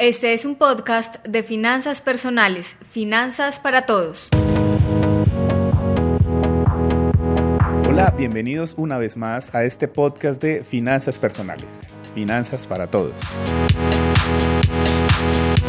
Este es un podcast de finanzas personales, finanzas para todos. Hola, bienvenidos una vez más a este podcast de finanzas personales, finanzas para todos.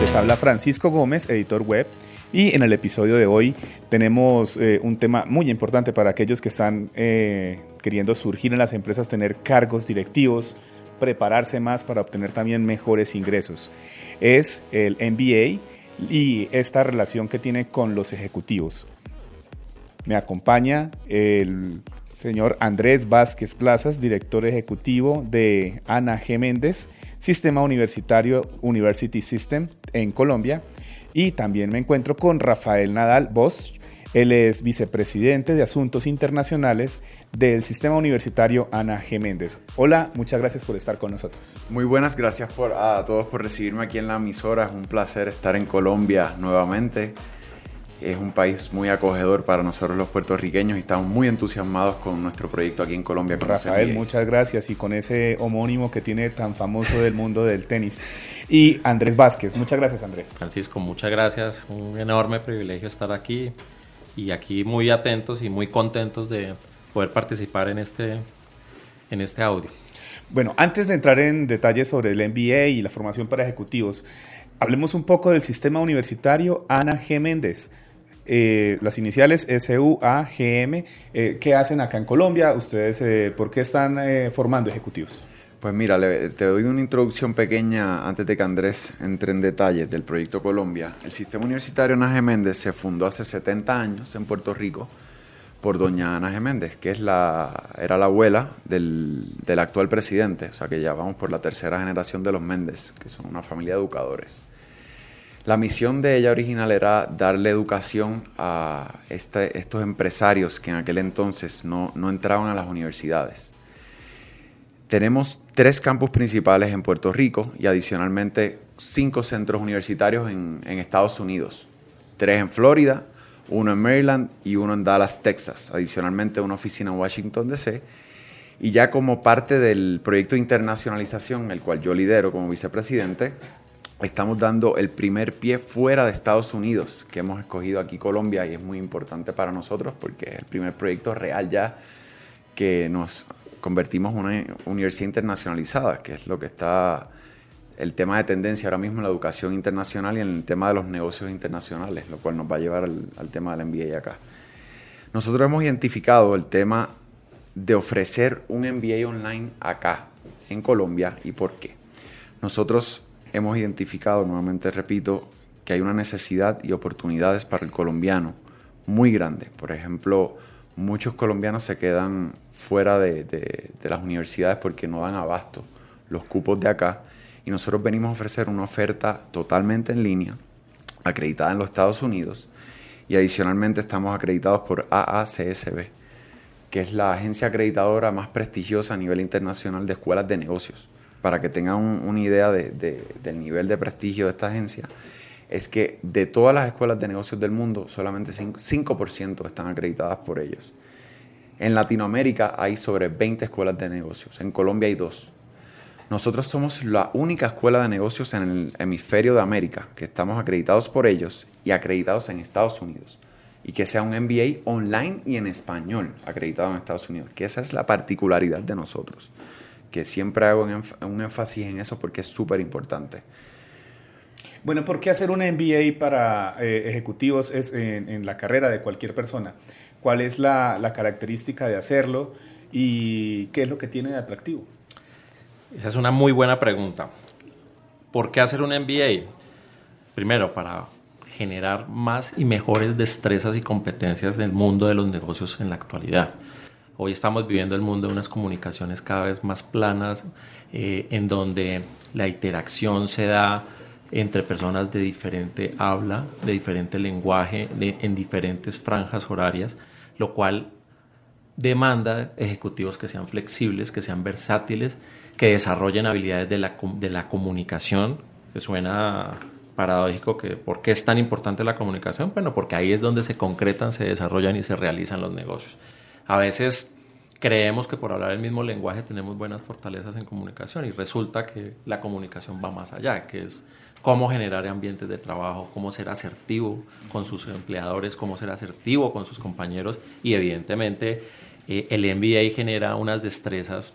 Les habla Francisco Gómez, editor web, y en el episodio de hoy tenemos eh, un tema muy importante para aquellos que están eh, queriendo surgir en las empresas, tener cargos directivos, prepararse más para obtener también mejores ingresos. Es el MBA y esta relación que tiene con los ejecutivos. Me acompaña el señor Andrés Vázquez Plazas, director ejecutivo de Ana G. Méndez, Sistema Universitario University System en Colombia. Y también me encuentro con Rafael Nadal Bosch, él es vicepresidente de Asuntos Internacionales del Sistema Universitario Ana G. Méndez. Hola, muchas gracias por estar con nosotros. Muy buenas, gracias por, a todos por recibirme aquí en la emisora. Es un placer estar en Colombia nuevamente. Es un país muy acogedor para nosotros los puertorriqueños y estamos muy entusiasmados con nuestro proyecto aquí en Colombia. Rafael, muchas gracias y con ese homónimo que tiene tan famoso del mundo del tenis. Y Andrés Vázquez, muchas gracias Andrés. Francisco, muchas gracias. Un enorme privilegio estar aquí y aquí muy atentos y muy contentos de poder participar en este, en este audio. Bueno, antes de entrar en detalles sobre el MBA y la formación para ejecutivos, hablemos un poco del sistema universitario Ana G. Méndez. Eh, las iniciales S-U-A-G-M. Eh, ¿Qué hacen acá en Colombia? ¿Ustedes eh, por qué están formando ejecutivos? Pues mira, te doy una introducción pequeña antes de que Andrés entre en detalles del proyecto Colombia. El sistema universitario Ana Méndez se fundó hace 70 años en Puerto Rico por doña Ana Méndez, que es la, era la abuela del, del, actual presidente, o sea que ya vamos por la tercera generación de los Méndez, que son una familia de educadores. La misión de ella original era darle educación a este, estos empresarios que en aquel entonces no, no entraban a las universidades. Tenemos tres campus principales en Puerto Rico y adicionalmente cinco centros universitarios en, Estados Unidos. Tres en Florida, uno en Maryland y uno en Dallas, Texas. Adicionalmente una oficina en Washington, D.C. Y ya como parte del proyecto de internacionalización, el cual yo lidero como vicepresidente, estamos dando el primer pie fuera de Estados Unidos, que hemos escogido aquí Colombia y es muy importante para nosotros porque es el primer proyecto real ya que nos convertimos una universidad internacionalizada, que es lo que está el tema de tendencia ahora mismo en la educación internacional y en el tema de los negocios internacionales, lo cual nos va a llevar al, tema del MBA acá. Nosotros hemos identificado el tema de ofrecer un MBA online acá, en Colombia, y por qué. Nosotros hemos identificado, nuevamente repito, que hay una necesidad y oportunidades para el colombiano muy grande. Por ejemplo, muchos colombianos se quedan fuera de, las universidades porque no dan abasto los cupos de acá y nosotros venimos a ofrecer una oferta totalmente en línea, acreditada en los Estados Unidos y adicionalmente estamos acreditados por AACSB, que es la agencia acreditadora más prestigiosa a nivel internacional de escuelas de negocios. Para que tengan una idea del nivel de prestigio de esta agencia, es que de todas las escuelas de negocios del mundo, solamente 5%, están acreditadas por ellos. En Latinoamérica hay sobre 20 escuelas de negocios, en Colombia hay dos. Nosotros somos la única escuela de negocios en el hemisferio de América que estamos acreditados por ellos y acreditados en Estados Unidos. Y que sea un MBA online y en español acreditado en Estados Unidos. Que esa es la particularidad de nosotros. Que siempre hago un énfasis en eso porque es súper importante. Bueno, ¿por qué hacer un MBA para eh, ejecutivos es en, la carrera de cualquier persona? ¿Cuál es la, característica de hacerlo y qué es lo que tiene de atractivo? Esa es una muy buena pregunta. ¿Por qué hacer un MBA? Primero, para generar más y mejores destrezas y competencias en el mundo de los negocios en la actualidad. Hoy estamos viviendo el mundo de unas comunicaciones cada vez más planas, eh, en donde la interacción se da entre personas de diferente habla, de diferente lenguaje, en diferentes franjas horarias, lo cual demanda ejecutivos que sean flexibles, que sean versátiles, que desarrollen habilidades de la, de la comunicación, que suena paradójico que por qué es tan importante la comunicación, bueno, porque ahí es donde se concretan, se desarrollan y se realizan los negocios. A veces creemos que por hablar el mismo lenguaje tenemos buenas fortalezas en comunicación y resulta que la comunicación va más allá, que es cómo generar ambientes de trabajo, cómo ser asertivo con sus empleadores, cómo ser asertivo con sus compañeros. Y evidentemente eh, el MBA genera unas destrezas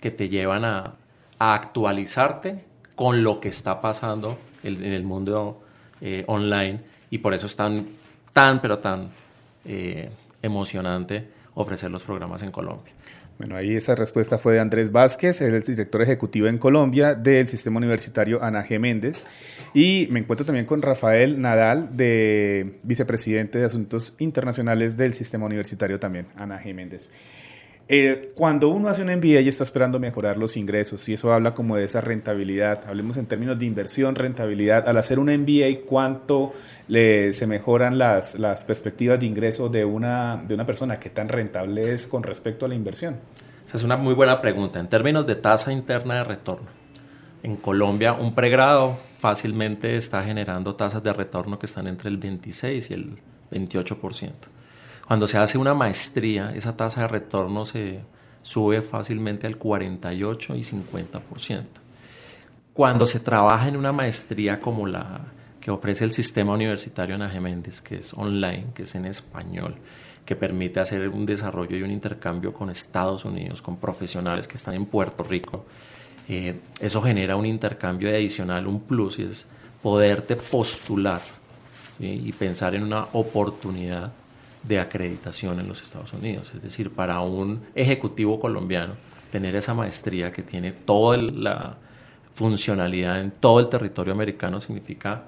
que te llevan a, actualizarte con lo que está pasando en, el mundo eh, online. Y por eso es tan, tan pero tan eh, emocionante ofrecer los programas en Colombia. Bueno, ahí esa respuesta fue de Andrés Vázquez, el director ejecutivo en Colombia del Sistema Universitario Ana G. Méndez. Y me encuentro también con Rafael Nadal, de vicepresidente de Asuntos Internacionales del Sistema Universitario también, Ana G. Méndez. Eh, cuando uno hace un MBA y está esperando mejorar los ingresos, y eso habla como de esa rentabilidad, hablemos en términos de inversión, rentabilidad, al hacer un MBA, ¿cuánto le, se mejoran las, las perspectivas de ingreso de una, de una persona? ¿Qué tan rentable es con respecto a la inversión? Esa es una muy buena pregunta. En términos de tasa interna de retorno, en Colombia un pregrado fácilmente está generando tasas de retorno que están entre el 26 y el 28%. Cuando se hace una maestría, esa tasa de retorno se sube fácilmente al 48 y 50%. Cuando se trabaja en una maestría como la que ofrece el sistema universitario Ana Méndez, que es online, que es en español, que permite hacer un desarrollo y un intercambio con Estados Unidos, con profesionales que están en Puerto Rico, eh, eso genera un intercambio adicional, un plus, y es poderte postular y pensar en una oportunidad de acreditación en los Estados Unidos. Es decir, para un ejecutivo colombiano, tener esa maestría que tiene toda la funcionalidad en todo el territorio americano significa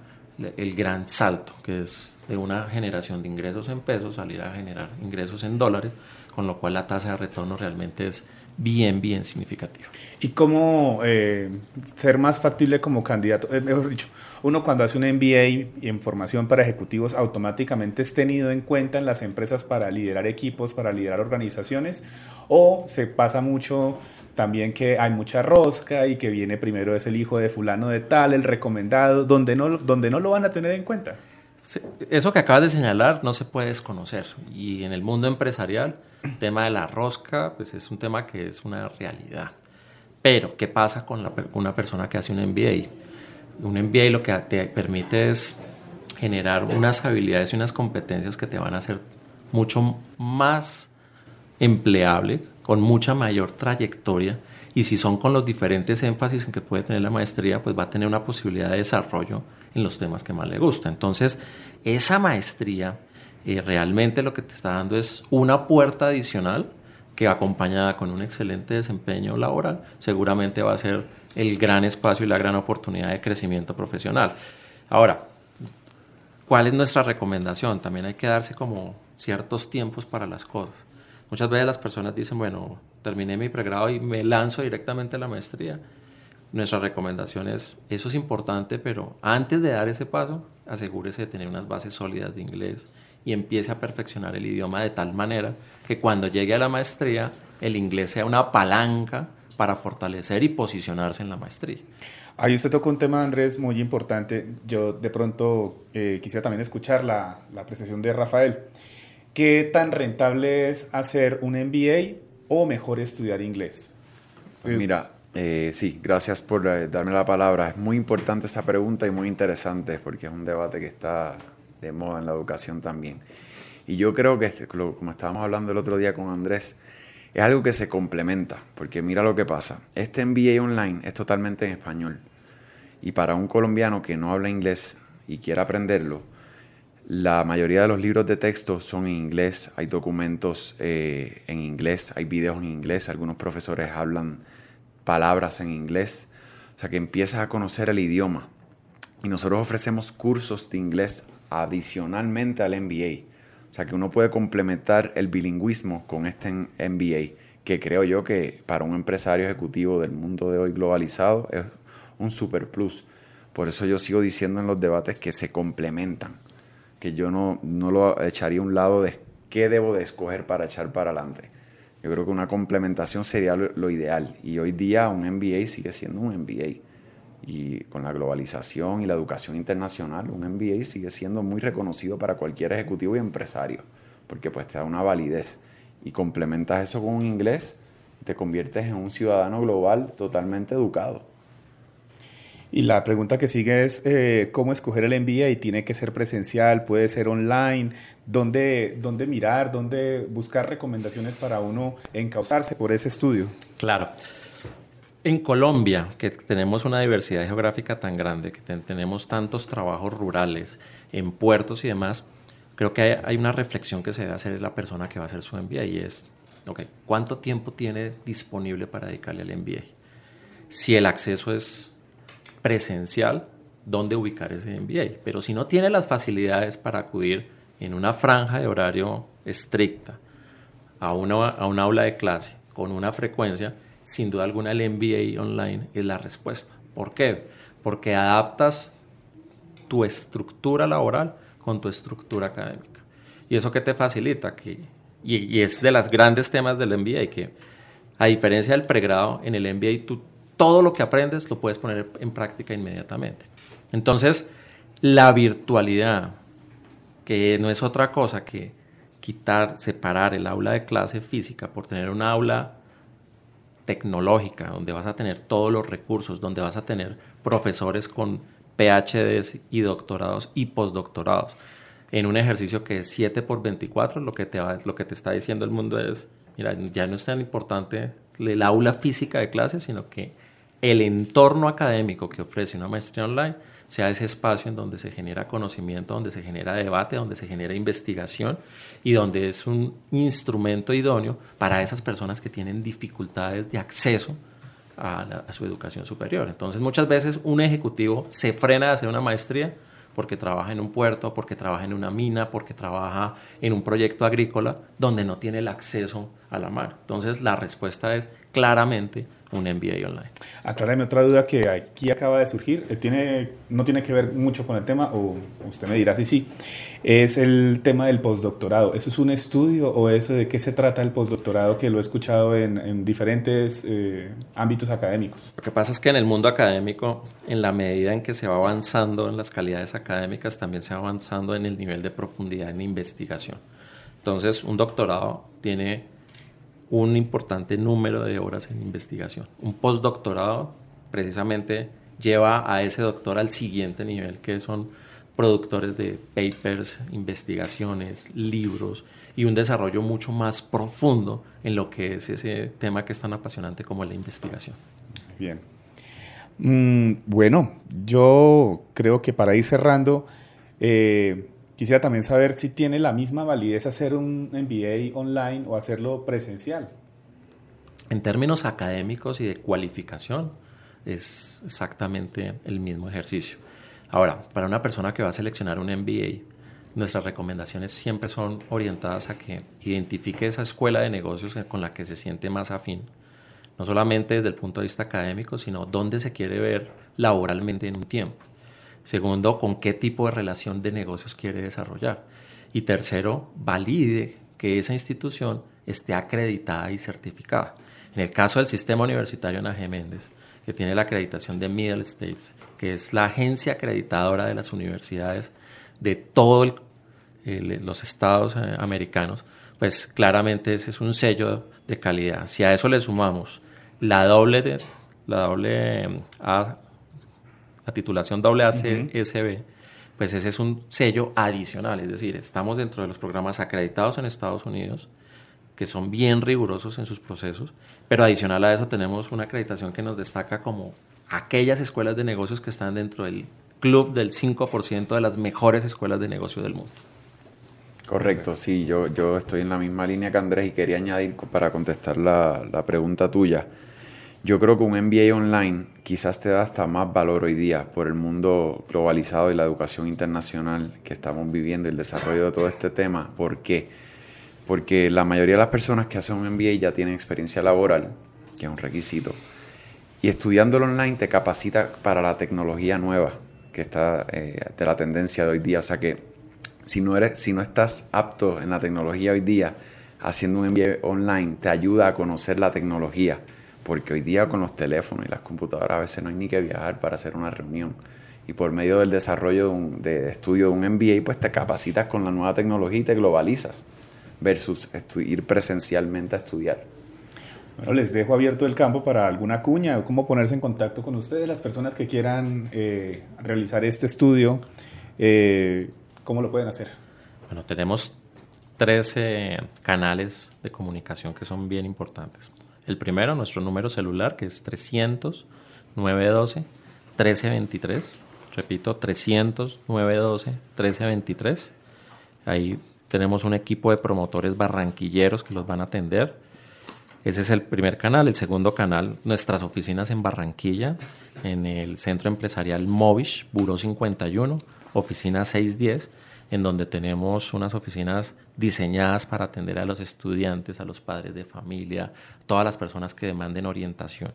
el gran salto, que es de una generación de ingresos en pesos salir a generar ingresos en dólares, con lo cual la tasa de retorno realmente es bien, bien significativa. ¿Y cómo eh, ser más factible como candidato? Eh, mejor dicho, uno cuando hace un MBA en formación para ejecutivos automáticamente es tenido en cuenta en las empresas para liderar equipos, para liderar organizaciones, o se pasa mucho también que hay mucha rosca y que viene primero es el hijo de fulano de tal, el recomendado, donde no, donde no lo van a tener en cuenta. Eso que acabas de señalar no se puede desconocer y en el mundo empresarial el tema de la rosca pues es un tema que es una realidad. Pero, ¿qué pasa con una persona que hace un MBA? Un MBA lo que te permite es generar unas habilidades y unas competencias que te van a hacer mucho más empleable, con mucha mayor trayectoria. Y si son con los diferentes énfasis en que puede tener la maestría, pues va a tener una posibilidad de desarrollo en los temas que más le gusta. Entonces, esa maestría eh, realmente lo que te está dando es una puerta adicional que acompañada con un excelente desempeño laboral, seguramente va a ser el gran espacio y la gran oportunidad de crecimiento profesional. Ahora, ¿cuál es nuestra recomendación? También hay que darse como ciertos tiempos para las cosas. Muchas veces las personas dicen, bueno, terminé mi pregrado y me lanzo directamente a la maestría. Nuestra recomendación es, eso es importante, pero antes de dar ese paso, asegúrese de tener unas bases sólidas de inglés y empiece a perfeccionar el idioma de tal manera que cuando llegue a la maestría, el inglés sea una palanca para fortalecer y posicionarse en la maestría. Ahí usted tocó un tema, Andrés, muy importante. Yo de pronto eh, quisiera también escuchar la, la apreciación de Rafael. ¿Qué tan rentable es hacer un MBA o mejor estudiar inglés? Pues mira, eh, sí, gracias por eh, darme la palabra. Es muy importante esa pregunta y muy interesante porque es un debate que está de moda en la educación también. Y yo creo que, como estábamos hablando el otro día con Andrés, es algo que se complementa, porque mira lo que pasa. Este MBA online es totalmente en español. Y para un colombiano que no habla inglés y quiera aprenderlo, la mayoría de los libros de texto son en inglés, hay documentos eh, en inglés, hay videos en inglés, algunos profesores hablan palabras en inglés, o sea que empiezas a conocer el idioma. Y nosotros ofrecemos cursos de inglés adicionalmente al MBA. O sea que uno puede complementar el bilingüismo con este MBA, que creo yo que para un empresario ejecutivo del mundo de hoy globalizado es un super plus. Por eso yo sigo diciendo en los debates que se complementan, que yo no, no lo echaría a un lado de qué debo de escoger para echar para adelante. Yo creo que una complementación sería lo, lo ideal y hoy día un MBA sigue siendo un MBA y con la globalización y la educación internacional, un MBA sigue siendo muy reconocido para cualquier ejecutivo y empresario, porque pues te da una validez y complementas eso con un inglés, te conviertes en un ciudadano global totalmente educado. Y la pregunta que sigue es, eh, ¿cómo escoger el MBA? ¿Tiene que ser presencial? ¿Puede ser online? ¿Dónde, ¿Dónde mirar? ¿Dónde buscar recomendaciones para uno encauzarse por ese estudio? Claro. En Colombia, que tenemos una diversidad geográfica tan grande, que tenemos tantos trabajos rurales, en puertos y demás, creo que hay, una reflexión que se debe hacer la persona que va a hacer su MBA y es, ok, ¿cuánto tiempo tiene disponible para dedicarle al MBA? Si el acceso es presencial, ¿dónde ubicar ese MBA? Pero si no tiene las facilidades para acudir en una franja de horario estricta a una, a un aula de clase con una frecuencia, sin duda alguna el MBA online es la respuesta. ¿Por qué? Porque adaptas tu estructura laboral con tu estructura académica. ¿Y eso que te facilita? Que, y, es de los grandes temas del MBA, que a diferencia del pregrado, en el MBA tú todo lo que aprendes lo puedes poner en práctica inmediatamente. Entonces, la virtualidad, que no es otra cosa que quitar, separar el aula de clase física por tener un aula tecnológica, donde vas a tener todos los recursos, donde vas a tener profesores con PhDs y doctorados y postdoctorados, en un ejercicio que es 7 por 24, lo que te, lo que te está diciendo el mundo es, mira, ya no es tan importante el aula física de clase, sino que el entorno académico que ofrece una maestría online sea ese espacio en donde se genera conocimiento, donde se genera debate, donde se genera investigación y donde es un instrumento idóneo para esas personas que tienen dificultades de acceso a, su educación superior. Entonces muchas veces un ejecutivo se frena de hacer una maestría porque trabaja en un puerto, porque trabaja en una mina, porque trabaja en un proyecto agrícola donde no tiene el acceso a la mar. Entonces la respuesta es claramente un MBA online. Aclárame otra duda que aquí acaba de surgir, eh, tiene, no tiene que ver mucho con el tema, o usted me dirá si sí, es el tema del postdoctorado. ¿Eso es un estudio o eso de qué se trata el postdoctorado que lo he escuchado en, diferentes eh, ámbitos académicos? Lo que pasa es que en el mundo académico, en la medida en que se va avanzando en las calidades académicas, también se va avanzando en el nivel de profundidad en investigación. Entonces, un doctorado tiene un importante número de horas en investigación. Un postdoctorado precisamente lleva a ese doctor al siguiente nivel, que son productores de papers, investigaciones, libros y un desarrollo mucho más profundo en lo que es ese tema que es tan apasionante como la investigación. Bien. Mm, bueno, yo creo que para ir cerrando, eh, Quisiera también saber si tiene la misma validez hacer un MBA online o hacerlo presencial. En términos académicos y de cualificación, es exactamente el mismo ejercicio. Ahora, para una persona que va a seleccionar un MBA, nuestras recomendaciones siempre son orientadas a que identifique esa escuela de negocios con la que se siente más afín, no solamente desde el punto de vista académico, sino dónde se quiere ver laboralmente en un tiempo. Segundo, con qué tipo de relación de negocios quiere desarrollar. Y tercero, valide que esa institución esté acreditada y certificada. En el caso del sistema universitario Ana Méndez, que tiene la acreditación de Middle States, que es la agencia acreditadora de las universidades de todos los estados eh, americanos, pues claramente ese es un sello de calidad. Si a eso le sumamos la doble, la doble eh, la titulación AACSB, pues ese es un sello adicional, es decir, estamos dentro de los programas acreditados en Estados Unidos, que son bien rigurosos en sus procesos, pero adicional a eso tenemos una acreditación que nos destaca como aquellas escuelas de negocios que están dentro del club del 5% de las mejores escuelas de negocios del mundo. Correcto, sí, yo, yo estoy en la misma línea que Andrés y quería añadir para contestar la, la pregunta tuya. Yo creo que un MBA online quizás te da hasta más valor hoy día por el mundo globalizado y la educación internacional que estamos viviendo, el desarrollo de todo este tema. ¿Por qué? Porque la mayoría de las personas que hacen un MBA ya tienen experiencia laboral, que es un requisito, y estudiándolo online te capacita para la tecnología nueva que está eh, de la tendencia de hoy día. O sea que si no, eres, si no estás apto en la tecnología hoy día, haciendo un MBA online te ayuda a conocer la tecnología porque hoy día con los teléfonos y las computadoras a veces no hay ni que viajar para hacer una reunión. Y por medio del desarrollo de, un, de estudio de un MBA, pues te capacitas con la nueva tecnología y te globalizas, versus ir presencialmente a estudiar. Bueno, les dejo abierto el campo para alguna cuña o cómo ponerse en contacto con ustedes, las personas que quieran eh, realizar este estudio, eh, ¿cómo lo pueden hacer? Bueno, tenemos 13 canales de comunicación que son bien importantes. El primero, nuestro número celular, que es 300 912 1323. Repito, 300 912 1323. Ahí tenemos un equipo de promotores barranquilleros que los van a atender. Ese es el primer canal. El segundo canal, nuestras oficinas en Barranquilla, en el Centro Empresarial Movish, Buró 51, oficina 610, en donde tenemos unas oficinas diseñadas para atender a los estudiantes, a los padres de familia, todas las personas que demanden orientación.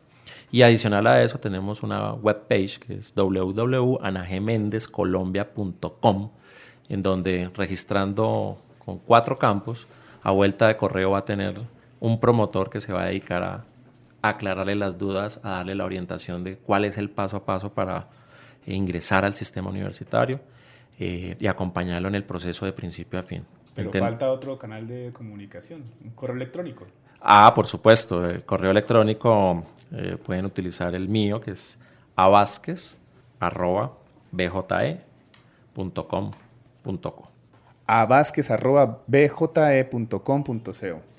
Y adicional a eso tenemos una webpage que es www.anagemendescolombia.com, en donde registrando con cuatro campos, a vuelta de correo va a tener un promotor que se va a dedicar a, aclararle las dudas, a darle la orientación de cuál es el paso a paso para ingresar al sistema universitario eh, y acompañarlo en el proceso de principio a fin. Pero falta otro canal de comunicación, un correo electrónico. Ah, por supuesto, el correo electrónico eh, pueden utilizar el mío que es abasques.bje.com.co. abasques.bje.com.co.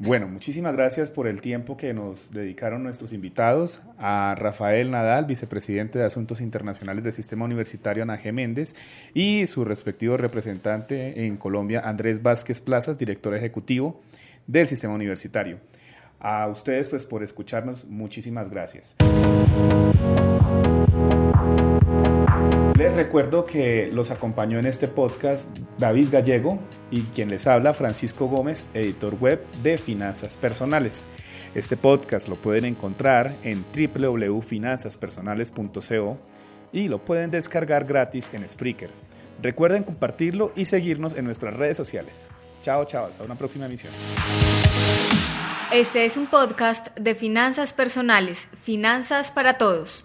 Bueno, muchísimas gracias por el tiempo que nos dedicaron nuestros invitados, a Rafael Nadal, vicepresidente de Asuntos Internacionales del Sistema Universitario Anaje Méndez, y su respectivo representante en Colombia, Andrés Vázquez Plazas, director ejecutivo del Sistema Universitario. A ustedes, pues, por escucharnos, muchísimas gracias. Les recuerdo que los acompañó en este podcast David Gallego y quien les habla Francisco Gómez, editor web de Finanzas Personales. Este podcast lo pueden encontrar en www.finanzaspersonales.co y lo pueden descargar gratis en Spreaker. Recuerden compartirlo y seguirnos en nuestras redes sociales. Chao, chao, hasta una próxima emisión. Este es un podcast de finanzas personales, finanzas para todos.